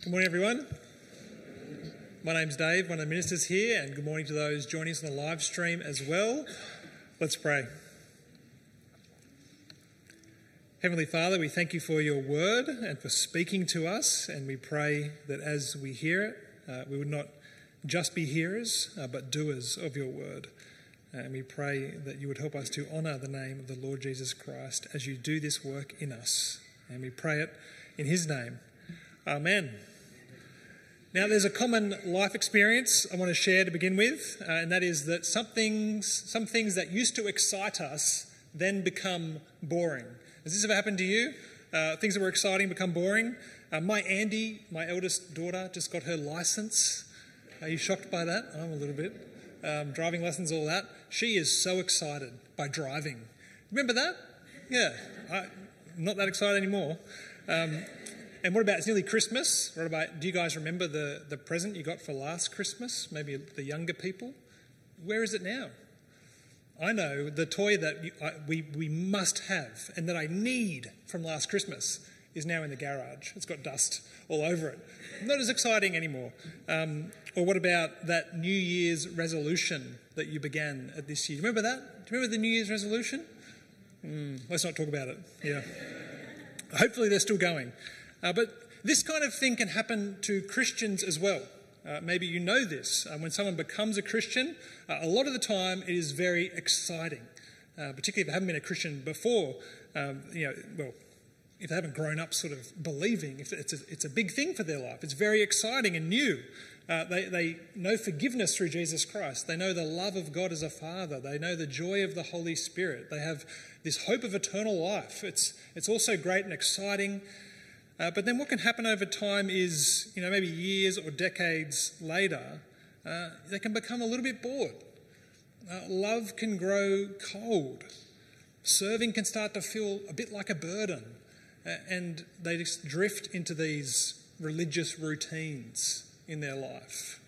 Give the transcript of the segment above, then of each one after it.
Good morning, everyone. My name's Dave, one of the ministers here, and good morning to those joining us on the live stream as well. Let's pray. Heavenly Father, we thank you for your word and for speaking to us, and we pray that as we hear it, uh, we would not just be hearers, uh, but doers of your word. And we pray that you would help us to honour the name of the Lord Jesus Christ as you do this work in us. And we pray it in his name. Amen. Now, there's a common life experience I want to share to begin with, uh, and that is that some things, some things that used to excite us then become boring. Has this ever happened to you? Uh, things that were exciting become boring. Uh, my Andy, my eldest daughter, just got her license. Are you shocked by that? I'm a little bit. Um, driving lessons, all that. She is so excited by driving. Remember that? Yeah. I, not that excited anymore. Um, and what about it's nearly Christmas? What about do you guys remember the, the present you got for last Christmas? Maybe the younger people? Where is it now? I know the toy that you, I, we, we must have and that I need from last Christmas is now in the garage. It's got dust all over it. Not as exciting anymore. Um, or what about that New Year's resolution that you began at this year? Do you remember that? Do you remember the New Year's resolution? Mm, let's not talk about it. Yeah. Hopefully they're still going. Uh, but this kind of thing can happen to Christians as well. Uh, maybe you know this. Uh, when someone becomes a Christian, uh, a lot of the time it is very exciting, uh, particularly if they haven't been a Christian before. Um, you know, well, if they haven't grown up sort of believing, if it's a, it's a big thing for their life. It's very exciting and new. Uh, they, they know forgiveness through Jesus Christ. They know the love of God as a Father. They know the joy of the Holy Spirit. They have this hope of eternal life. It's, it's also great and exciting. Uh, but then what can happen over time is, you know, maybe years or decades later, uh, they can become a little bit bored. Uh, love can grow cold. Serving can start to feel a bit like a burden. Uh, and they just drift into these religious routines in their life.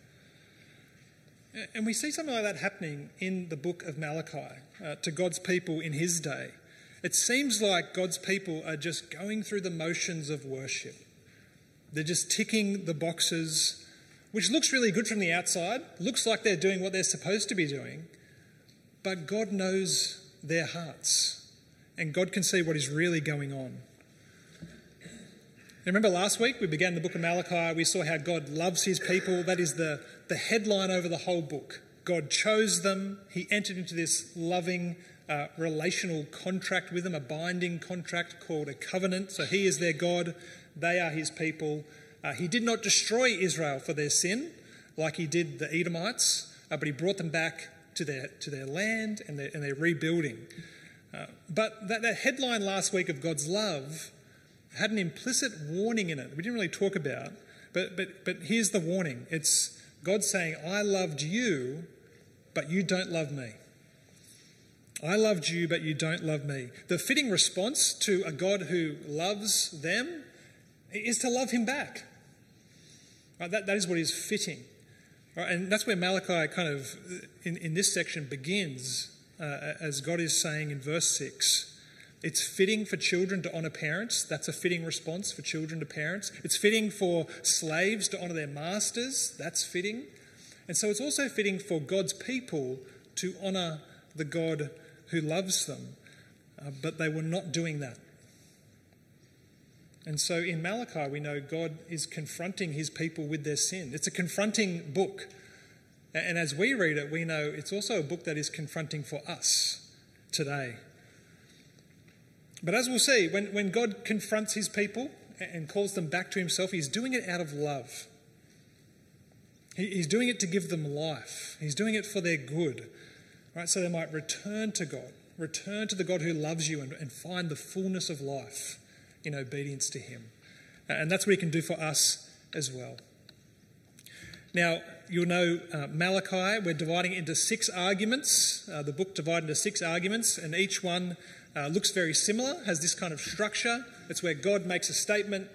And we see something like that happening in the book of Malachi uh, to God's people in his day. It seems like God's people are just going through the motions of worship. They're just ticking the boxes, which looks really good from the outside, looks like they're doing what they're supposed to be doing, but God knows their hearts, and God can see what is really going on. Remember last week we began the book of Malachi, we saw how God loves his people. That is the, the headline over the whole book. God chose them, he entered into this loving, uh, relational contract with them, a binding contract called a covenant. So he is their God, they are his people. Uh, he did not destroy Israel for their sin like he did the Edomites, uh, but he brought them back to their, to their land and their, and their rebuilding. Uh, but that, that headline last week of God's love had an implicit warning in it. We didn't really talk about, but, but, but here's the warning it's God saying, I loved you, but you don't love me. I loved you, but you don't love me. The fitting response to a God who loves them is to love him back. Right, that, that is what is fitting. Right, and that's where Malachi kind of, in, in this section, begins, uh, as God is saying in verse 6. It's fitting for children to honour parents. That's a fitting response for children to parents. It's fitting for slaves to honour their masters. That's fitting. And so it's also fitting for God's people to honour the God who loves them, uh, but they were not doing that. And so in Malachi, we know God is confronting his people with their sin. It's a confronting book. And as we read it, we know it's also a book that is confronting for us today. But as we'll see, when, when God confronts his people and calls them back to himself, he's doing it out of love. he's doing it to give them life, he's doing it for their good right? So they might return to God, return to the God who loves you and, and find the fullness of life in obedience to Him. And that's what He can do for us as well. Now, you'll know uh, Malachi, we're dividing it into six arguments, uh, the book divided into six arguments, and each one uh, looks very similar, has this kind of structure. It's where God makes a statement,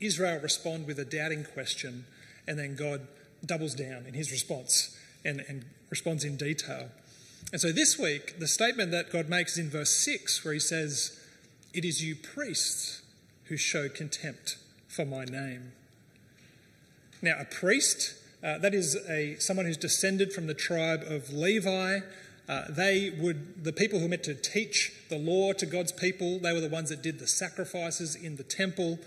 Israel respond with a doubting question, and then God doubles down in his response and, and responds in detail. And so this week, the statement that God makes is in verse 6, where he says, It is you priests who show contempt for my name. Now, a priest, uh, that is a, someone who's descended from the tribe of Levi. Uh, they would, the people who meant to teach the law to God's people, they were the ones that did the sacrifices in the temple.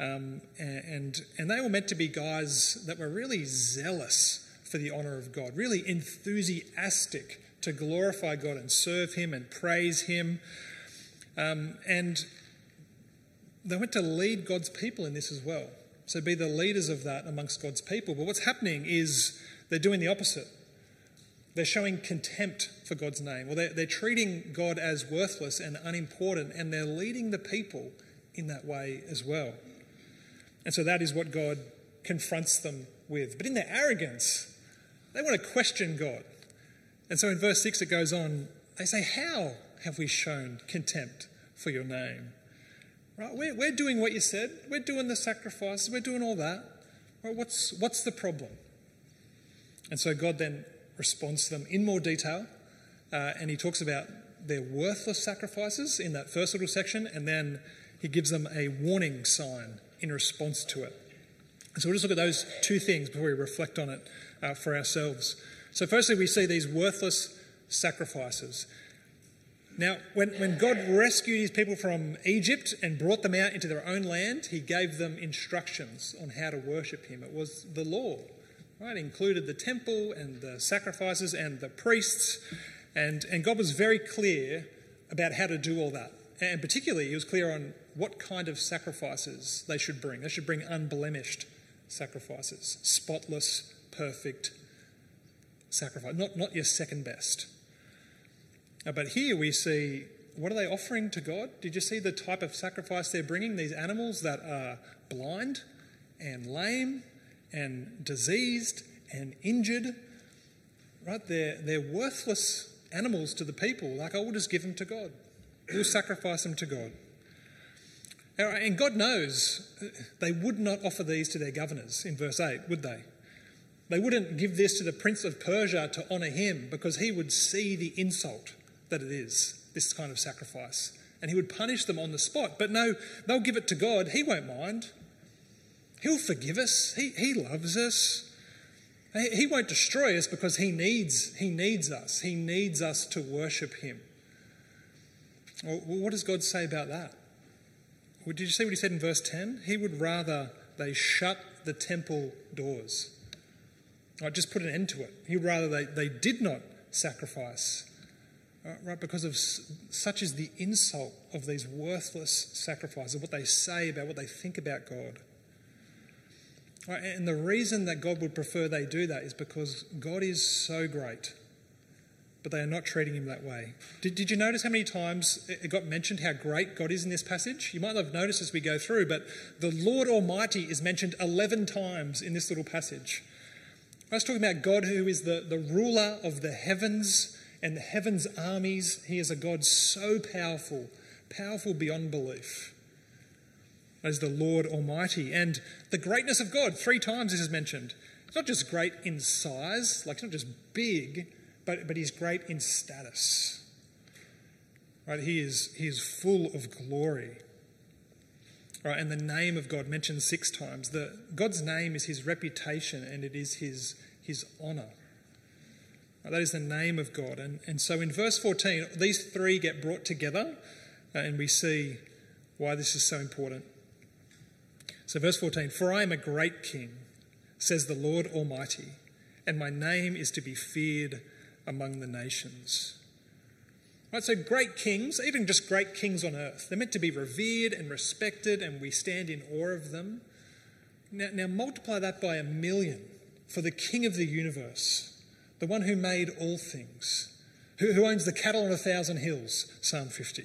Um, and, and they were meant to be guys that were really zealous for the honour of God, really enthusiastic to glorify God and serve Him and praise Him. Um, and they went to lead God's people in this as well. So be the leaders of that amongst God's people. But what's happening is they're doing the opposite. They're showing contempt for God's name, or they're, they're treating God as worthless and unimportant, and they're leading the people in that way as well. And so that is what God confronts them with. But in their arrogance, they want to question God. And so in verse 6 it goes on, they say, How have we shown contempt for your name? Right? We're, we're doing what you said. We're doing the sacrifices. We're doing all that. Right? What's, what's the problem? And so God then responds to them in more detail. Uh, and he talks about their worthless sacrifices in that first little section. And then he gives them a warning sign in response to it. So we'll just look at those two things before we reflect on it uh, for ourselves. So, firstly, we see these worthless sacrifices. Now, when, when God rescued his people from Egypt and brought them out into their own land, he gave them instructions on how to worship him. It was the law, right? It included the temple and the sacrifices and the priests. And, and God was very clear about how to do all that. And particularly, he was clear on what kind of sacrifices they should bring. They should bring unblemished sacrifices, spotless, perfect sacrifice, not, not your second best. Uh, but here we see what are they offering to God? Did you see the type of sacrifice they're bringing? These animals that are blind and lame and diseased and injured, right? They're, they're worthless animals to the people. Like, I will just give them to God. We'll sacrifice them to God. And God knows they would not offer these to their governors in verse 8, would they? They wouldn't give this to the prince of Persia to honour him because he would see the insult that it is, this kind of sacrifice. And he would punish them on the spot. But no, they'll give it to God. He won't mind. He'll forgive us. He, he loves us. He won't destroy us because he needs, he needs us. He needs us to worship him. Well, what does God say about that? Well, did you see what he said in verse 10? He would rather they shut the temple doors. Right, just put an end to it. He rather they, they did not sacrifice. Right, right, because of such is the insult of these worthless sacrifices, what they say about what they think about God. Right, and the reason that God would prefer they do that is because God is so great but they are not treating him that way. Did, did you notice how many times it got mentioned how great God is in this passage? You might not have noticed as we go through, but the Lord Almighty is mentioned 11 times in this little passage. I was talking about God who is the, the ruler of the heavens and the heavens' armies. He is a God so powerful, powerful beyond belief. As the Lord Almighty. And the greatness of God, three times this is mentioned. It's not just great in size, like it's not just big, but, but he's great in status. Right? He is, he is full of glory. Right? And the name of God mentioned six times. The, God's name is his reputation and it is his, his honour. Right? That is the name of God. And, and so in verse 14, these three get brought together uh, and we see why this is so important. So, verse 14 For I am a great king, says the Lord Almighty, and my name is to be feared among the nations. Right, so great kings, even just great kings on earth, they're meant to be revered and respected, and we stand in awe of them. Now, now multiply that by a million for the King of the universe, the one who made all things, who, who owns the cattle on a thousand hills, Psalm 50.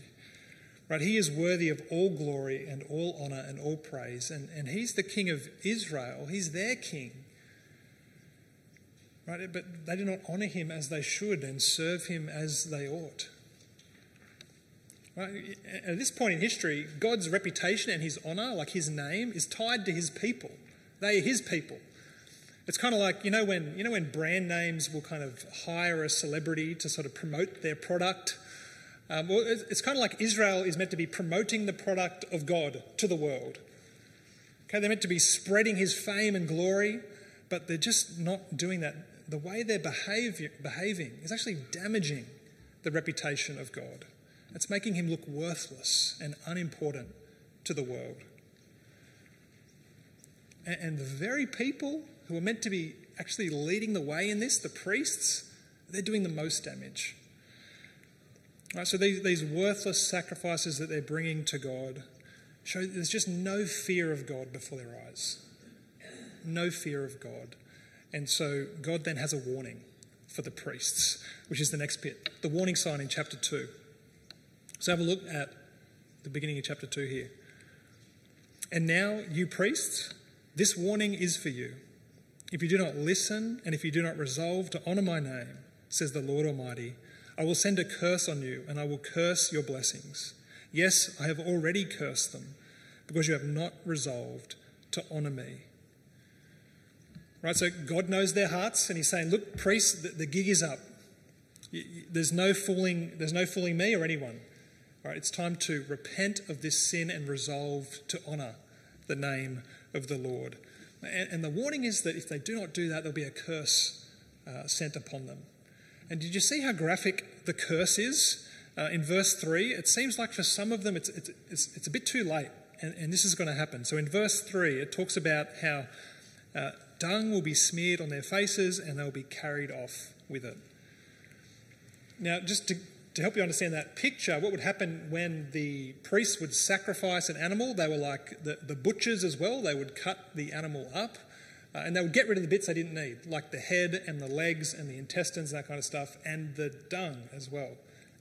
Right, he is worthy of all glory and all honour and all praise, and, and he's the King of Israel, he's their King. Right? But they do not honour him as they should and serve him as they ought. Right? At this point in history, God's reputation and his honour, like his name, is tied to his people. They are his people. It's kind of like you know when you know when brand names will kind of hire a celebrity to sort of promote their product. Um, well, it's kind of like Israel is meant to be promoting the product of God to the world. Okay, they're meant to be spreading his fame and glory, but they're just not doing that. The way they're behavior, behaving is actually damaging the reputation of God. It's making him look worthless and unimportant to the world. And, and the very people who are meant to be actually leading the way in this, the priests, they're doing the most damage. Right, so these, these worthless sacrifices that they're bringing to God show there's just no fear of God before their eyes. No fear of God. And so God then has a warning for the priests, which is the next bit the warning sign in chapter 2. So have a look at the beginning of chapter 2 here. And now, you priests, this warning is for you. If you do not listen and if you do not resolve to honour my name, says the Lord Almighty, I will send a curse on you and I will curse your blessings. Yes, I have already cursed them because you have not resolved to honour me. Right, so God knows their hearts and He's saying, Look, priests, the, the gig is up. There's no fooling, there's no fooling me or anyone. Right, it's time to repent of this sin and resolve to honour the name of the Lord. And, and, the warning is that if they do not do that, there'll be a curse uh, sent upon them. And did you see how graphic the curse is? Uh, in verse 3, it seems like for some of them it's, it's, it's, it's a bit too late, and, and, this is going to happen. So in verse 3, it talks about how uh, dung will be smeared on their faces and they'll be carried off with it. Now, just to, to help you understand that picture, what would happen when the priests would sacrifice an animal? They were like the, the butchers as well, they would cut the animal up uh, and they would get rid of the bits they didn't need, like the head and the legs and the intestines and that kind of stuff, and the dung as well.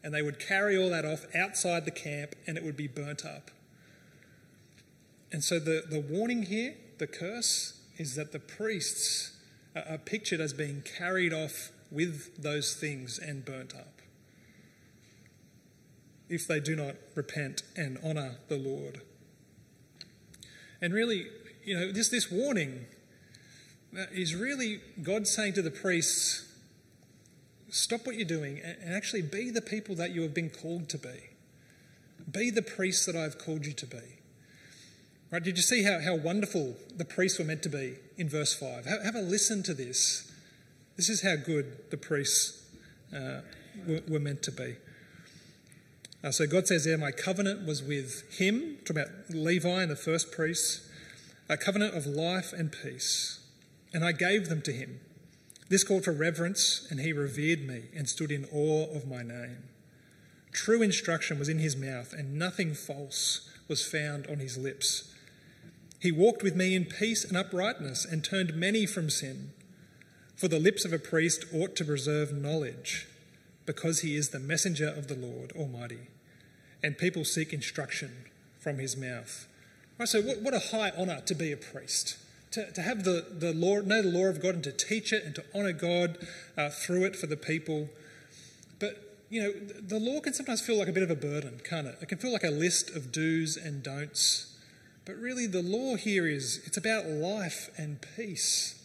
And they would carry all that off outside the camp and it would be burnt up. And so the, the warning here, the curse, is that the priests are pictured as being carried off with those things and burnt up if they do not repent and honour the Lord. And really, you know, this, this warning is really God saying to the priests, stop what you're doing and actually be the people that you have been called to be. Be the priests that I've called you to be. Right? Did you see how, how wonderful the priests were meant to be in verse 5? Have, have a listen to this. This is how good the priests uh, were, were, meant to be. Uh, so God says there, My covenant was with him, talking about Levi and the first priests, a covenant of life and peace and I gave them to him. This called for reverence, and he revered me and stood in awe of my name. True instruction was in his mouth, and nothing false was found on his lips. He walked with me in peace and uprightness, and turned many from sin. For the lips of a priest ought to preserve knowledge, because he is the messenger of the Lord Almighty, and people seek instruction from his mouth. Right, so, what, what a high honour to be a priest to, to have the, the law, know the law of God and to teach it and to honour God uh, through it for the people. But, you know, the law can sometimes feel like a bit of a burden, can't it? It can feel like a list of do's and don'ts. But really, the law here is it's about life and peace.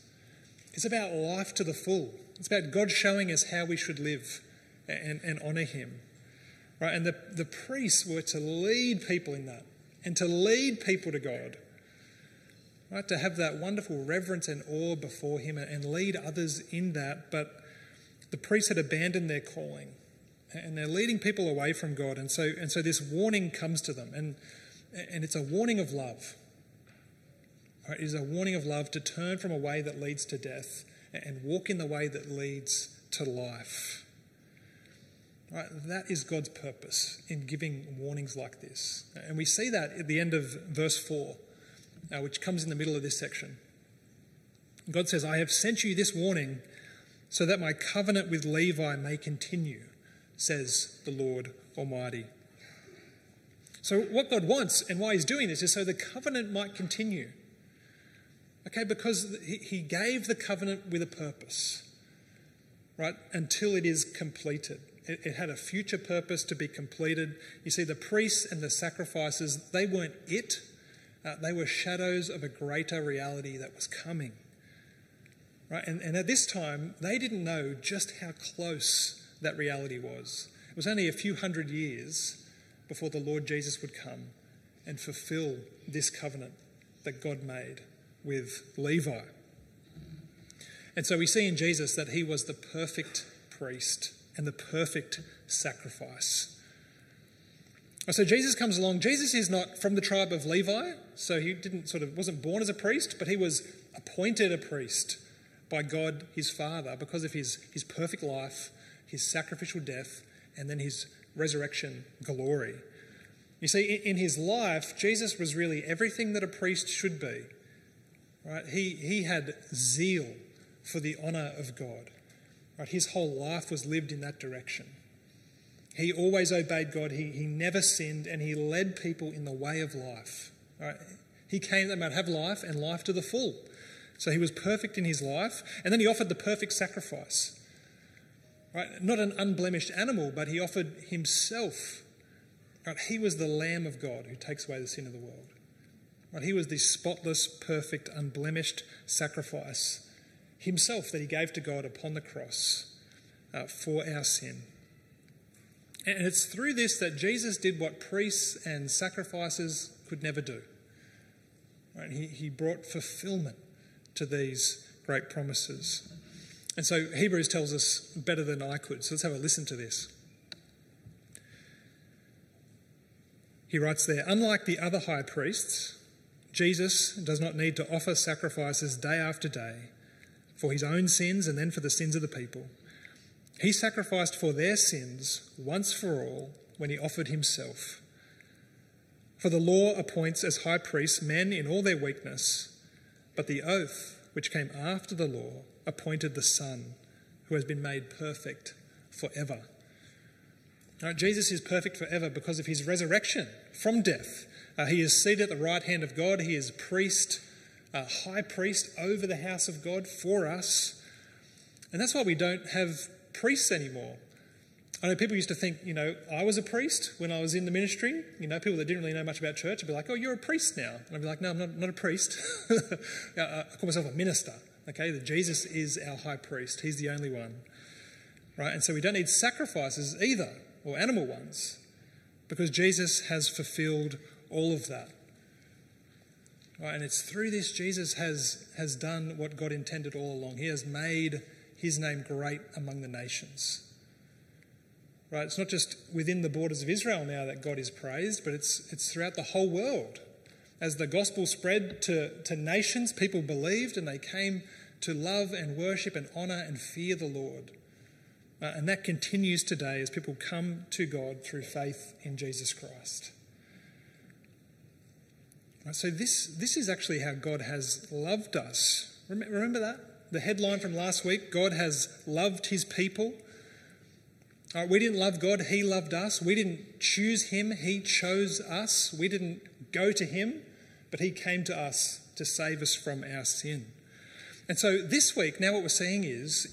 It's about life to the full. It's about God showing us how we should live and, and honour Him. Right? And the, the priests were to lead people in that and to lead people to God. Right, to have that wonderful reverence and awe before Him and lead others in that. But the priests had abandoned their calling and they're leading people away from God. And so, and so this warning comes to them, and, and it's a warning of love. Right, it is a warning of love to turn from a way that leads to death and walk in the way that leads to life. Right, that is God's purpose in giving warnings like this. And we see that at the end of verse 4 uh, which comes in the middle of this section. God says, I have sent you this warning so that my covenant with Levi may continue, says the Lord Almighty. So, what God wants and why He's doing this is so the covenant might continue. Okay, because He gave the covenant with a purpose, right, until it is completed. It, it had a future purpose to be completed. You see, the priests and the sacrifices, they weren't it, uh, they were shadows of a greater reality that was coming. Right? And, and at this time, they didn't know just how close that reality was. It was only a few hundred years before the Lord Jesus would come and fulfill this covenant that God made with Levi. And so we see in Jesus that he was the perfect priest and the perfect sacrifice. So Jesus comes along. Jesus is not from the tribe of Levi, so he didn't sort of wasn't born as a priest, but he was appointed a priest by God his Father because of his, his perfect life, his sacrificial death, and then his resurrection glory. You see, in his life, Jesus was really everything that a priest should be. Right? He, he had zeal for the honour of God. Right? His whole life was lived in that direction. He always obeyed God. He, he never sinned, and he led people in the way of life. Right? He came that they might have life and life to the full. So he was perfect in his life, and then he offered the perfect sacrifice. Right? Not an unblemished animal, but he offered himself. Right? He was the Lamb of God who takes away the sin of the world. Right? He was the spotless, perfect, unblemished sacrifice himself that he gave to God upon the cross uh, for our sin. And it's through this that Jesus did what priests and sacrifices could never do. Right? He, he brought fulfillment to these great promises. And so Hebrews tells us better than I could. So let's have a listen to this. He writes there Unlike the other high priests, Jesus does not need to offer sacrifices day after day for his own sins and then for the sins of the people. He sacrificed for their sins once for all when he offered himself. For the law appoints as high priests men in all their weakness, but the oath, which came after the law, appointed the Son, who has been made perfect forever. Now, Jesus is perfect forever because of his resurrection from death. Uh, he is seated at the right hand of God. He is priest, uh, high priest over the house of God for us. And that's why we don't have priests anymore. I know people used to think, you know, I was a priest when I was in the ministry. You know, people that didn't really know much about church would be like, oh, you're a priest now. And I'd be like, no, I'm not, not a priest. I call myself a minister. Okay, that Jesus is our high priest. He's the only one. Right? And so we don't need sacrifices either, or animal ones, because Jesus has fulfilled all of that. Right? And it's through this Jesus has, has done what God intended all along. He has made his name great among the nations. Right? It's not just within the borders of Israel now that God is praised, but it's, it's throughout the whole world. As the gospel spread to, to nations, people believed and they came to love and worship and honour and fear the Lord. Uh, and that continues today as people come to God through faith in Jesus Christ. So, this, this is actually how God has loved us. Remember that? the headline from last week God has loved his people. Right, we didn't love God, he loved us. We didn't choose him, he chose us. We didn't go to him, but he came to us to save us from our sin. And so this week, now what we're seeing is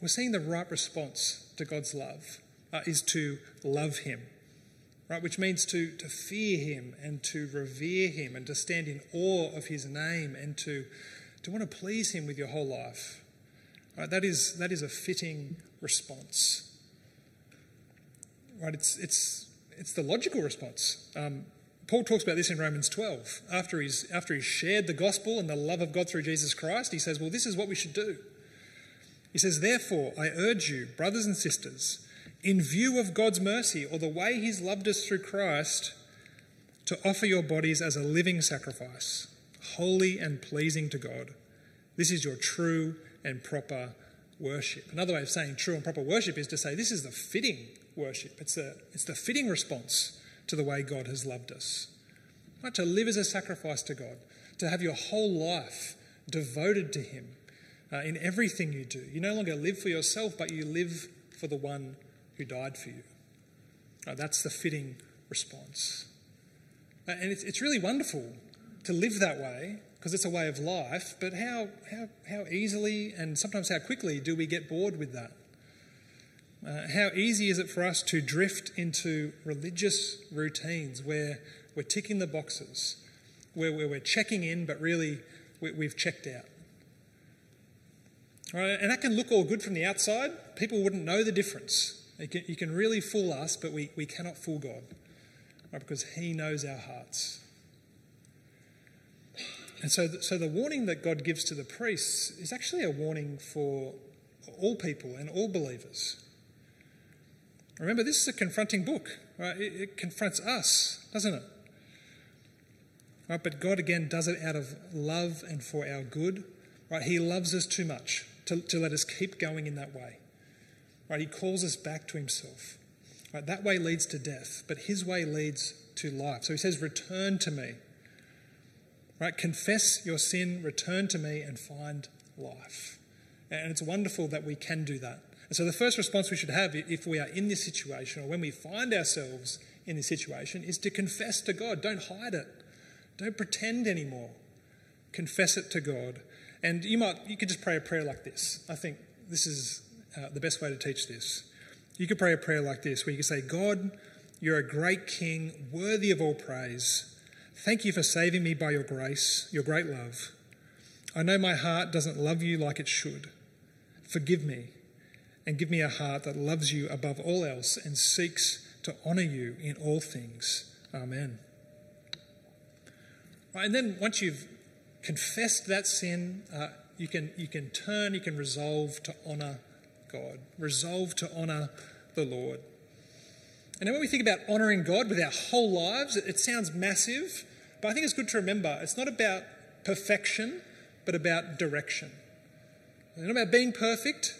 we're seeing the right response to God's love uh, is to love him. Right, which means to, to fear him and to revere him and to stand in awe of his name and to to want to please Him with your whole life. Right, that, is, that is a fitting response. Right, it's, it's, it's the logical response. Um, Paul talks about this in Romans 12. After he's, after he's shared the gospel and the love of God through Jesus Christ, he says, Well, this is what we should do. He says, Therefore, I urge you, brothers and sisters, in view of God's mercy or the way he's loved us through Christ, to offer your bodies as a living sacrifice holy and pleasing to God. This is your true and proper worship. Another way of saying true and proper worship is to say this is the fitting worship. It's the, it's the fitting response to the way God has loved us. Right? To live as a sacrifice to God, to have your whole life devoted to Him uh, in everything you do. You no longer live for yourself, but you live for the one who died for you. Uh, that's the fitting response. Uh, and it's, it's really wonderful to live that way because it's a way of life, but how, how, how easily and sometimes how quickly do we get bored with that? Uh, how easy is it for us to drift into religious routines where we're ticking the boxes, where, where we're checking in, but really we, we've checked out? Right, and that can look all good from the outside. People wouldn't know the difference. You can, can really fool us, but we, we cannot fool God right, because He knows our hearts. And so, so the warning that God gives to the priests is actually a warning for all people and all believers. Remember, this is a confronting book. Right? It, it confronts us, doesn't it? Right? But God again does it out of love and for our good. Right? He loves us too much to, to let us keep going in that way. Right? He calls us back to Himself. Right? That way leads to death, but His way leads to life. So He says, "Return to Me." Right? Confess your sin, return to Me, and find life. And it's wonderful that we can do that. And so the first response we should have if we are in this situation or when we find ourselves in this situation is to confess to God. Don't hide it. Don't pretend anymore. Confess it to God. And you might you could just pray a prayer like this. I think this is uh, the best way to teach this. You could pray a prayer like this where you could say, God, you're a great king, worthy of all praise. Thank you for saving me by your grace, your great love. I know my heart doesn't love you like it should. Forgive me and give me a heart that loves you above all else and seeks to honour you in all things. Amen. Right, and then once you've confessed that sin, uh, you, can, you can turn, you can resolve to honour God, resolve to honour the Lord. And then when we think about honouring God with our whole lives, it, it sounds massive, but I think it's good to remember it's not about perfection, but about direction. It's not about being perfect,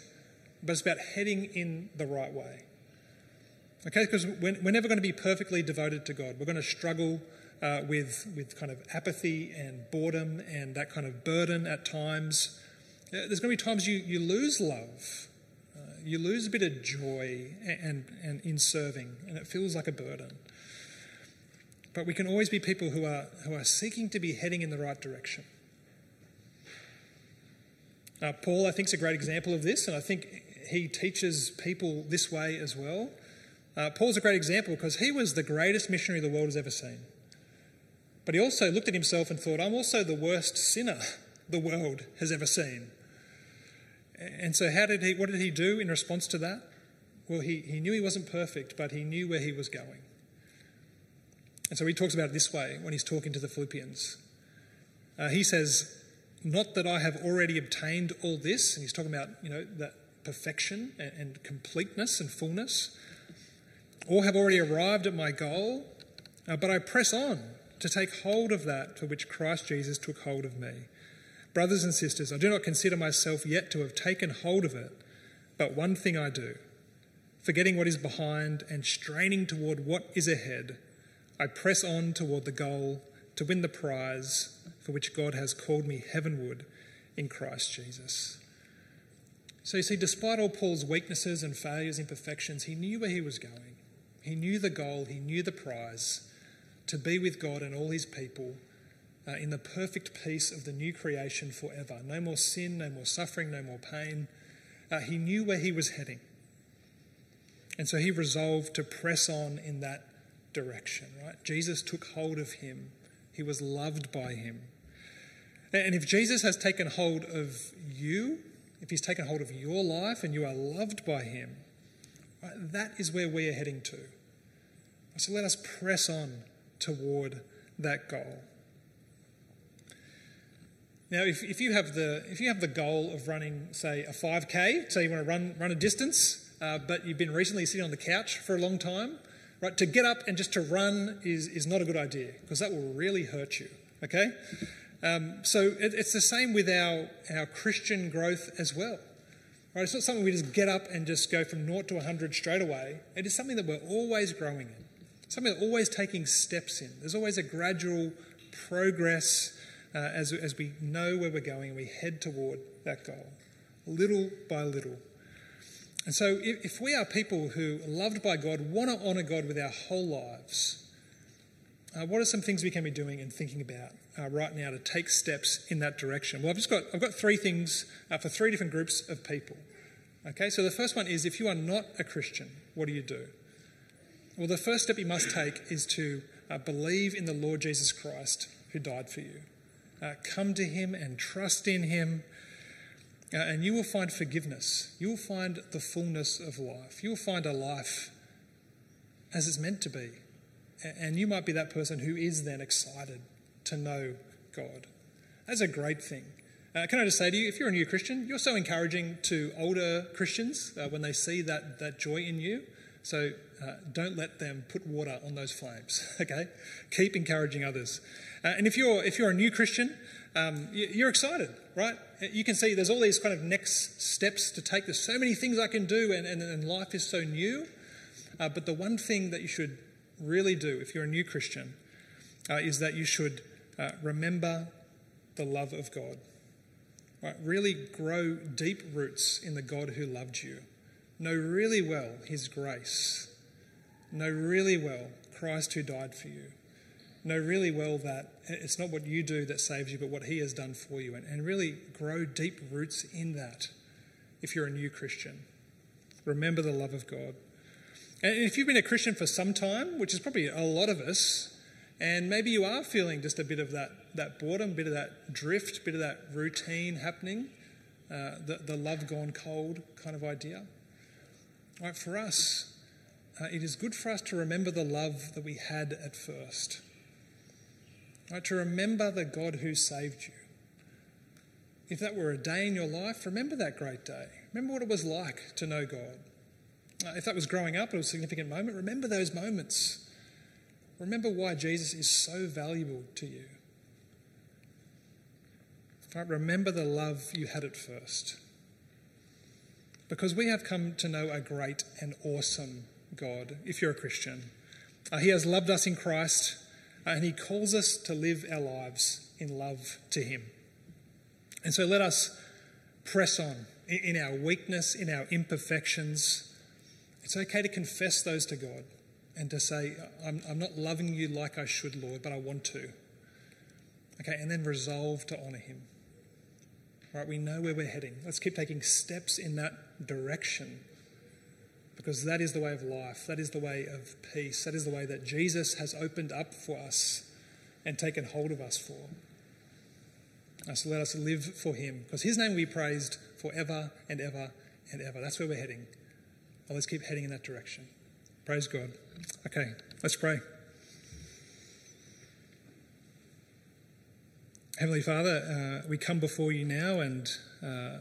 but it's about heading in the right way. Okay, because we're, never going to be perfectly devoted to God. We're going to struggle uh, with, with kind of apathy and boredom and that kind of burden at times. There's going to be times you, you lose love, you lose a bit of joy and, and, in serving, and it feels like a burden. But we can always be people who are, who are seeking to be heading in the right direction. Uh, Paul, I think, is a great example of this, and I think he teaches people this way as well. Uh, Paul's a great example because he was the greatest missionary the world has ever seen. But he also looked at himself and thought, I'm also the worst sinner the world has ever seen. And so, how did he, what did he do in response to that? Well, he, he knew he wasn't perfect, but he knew where he was going. And so he talks about it this way when he's talking to the Philippians. Uh, he says, Not that I have already obtained all this, and he's talking about, you know, that perfection and, and completeness and fullness, or have already arrived at my goal, uh, but I press on to take hold of that for which Christ Jesus took hold of me. Brothers and sisters, I do not consider myself yet to have taken hold of it, but one thing I do, forgetting what is behind and straining toward what is ahead, I press on toward the goal to win the prize for which God has called me heavenward in Christ Jesus. So you see, despite all Paul's weaknesses and failures, imperfections, he knew where he was going. He knew the goal, he knew the prize to be with God and all his people uh, in the perfect peace of the new creation forever. No more sin, no more suffering, no more pain. Uh, he knew where he was heading. And so he resolved to press on in that direction, right? Jesus took hold of him, he was loved by him. And if Jesus has taken hold of you, if he's taken hold of your life and you are loved by him, right, that is where we are heading to. So let us press on toward that goal. Now, if, if, you have the, if you have the goal of running, say, a 5K, say you want to run, run a distance, uh, but you've been recently sitting on the couch for a long time, right, to get up and just to run is, is not a good idea because that will really hurt you, okay? Um, so it, it's the same with our, our Christian growth as well. Right? It's not something we just get up and just go from naught to 100 straight away. It is something that we're always growing in something that always taking steps in. There's always a gradual progress uh, as, as we know where we're going and we head toward that goal, little by little. And so, if, if we are people who, loved by God, want to honour God with our whole lives, uh, what are some things we can be doing and thinking about uh, right now to take steps in that direction? Well, I've just got I've got three things uh, for three different groups of people. Okay, so the first one is if you are not a Christian, what do you do? Well, the first step you must take is to uh, believe in the Lord Jesus Christ who died for you. Uh, come to him and trust in him, uh, and you will find forgiveness. You will find the fullness of life. You will find a life as it's meant to be. And you might be that person who is then excited to know God. That's a great thing. Uh, can I just say to you, if you're a new Christian, you're so encouraging to older Christians uh, when they see that, that joy in you. So uh, don't let them put water on those flames, okay? Keep encouraging others. Uh, and if you're, if you're a new Christian, um, you're excited, right? You can see there's all these kind of next steps to take. There's so many things I can do, and, and, and life is so new. Uh, but the one thing that you should really do if you're a new Christian uh, is that you should remember the love of God. Right? Really grow deep roots in the God who loved you. Know really well his grace. Know really well Christ who died for you. Know really well that it's not what you do that saves you, but what he has done for you. And, and really grow deep roots in that if you're a new Christian. Remember the love of God. And if you've been a Christian for some time, which is probably a lot of us, and maybe you are feeling just a bit of that, that boredom, a bit of that drift, a bit of that routine happening, uh, the, the love gone cold kind of idea. Right, for us, uh, it is good for us to remember the love that we had at first. Right, to remember the God who saved you. If that were a day in your life, remember that great day. Remember what it was like to know God. Uh, if that was growing up, it was a significant moment, remember those moments Remember why Jesus is so valuable to you. Right, remember the love you had at first. Because we have come to know a great and awesome God, if you're a Christian. Uh, he has loved us in Christ, uh, and He calls us to live our lives in love to Him. And so let us press on in our weakness, in our imperfections. It's okay to confess those to God and to say, I'm, I'm not loving you like I should, Lord, but I want to. Okay, and then resolve to honour Him. Right, we know where we're heading. Let's keep taking steps in that direction because that is the way of life. That is the way of peace. That is the way that Jesus has opened up for us and taken hold of us for. So let us live for Him because His name will be praised forever and ever and ever. That's where we're heading. Well, let's keep heading in that direction. Praise God. Okay, let's pray. Heavenly Father, uh, we come before you now, and uh,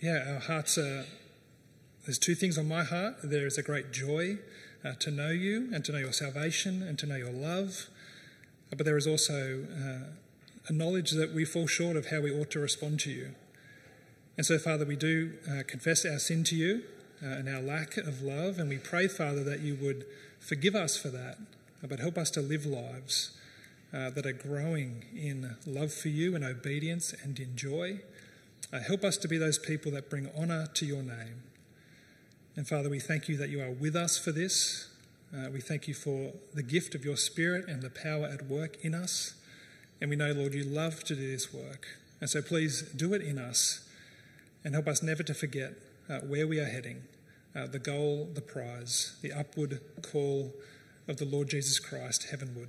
yeah, our hearts are. There's two things on my heart. There is a great joy uh, to know you and to know your salvation and to know your love. But there is also uh, a knowledge that we fall short of how we ought to respond to you. And so, Father, we do uh, confess our sin to you uh, and our lack of love. And we pray, Father, that you would forgive us for that, but help us to live lives uh, that are growing in love for you and obedience and in joy. Uh, help us to be those people that bring honour to your name. And Father, we thank you that you are with us for this. Uh, we thank you for the gift of your Spirit and the power at work in us. And we know, Lord, you love to do this work. And so please do it in us and help us never to forget uh, where we are heading, uh, the goal, the prize, the upward call of the Lord Jesus Christ heavenward.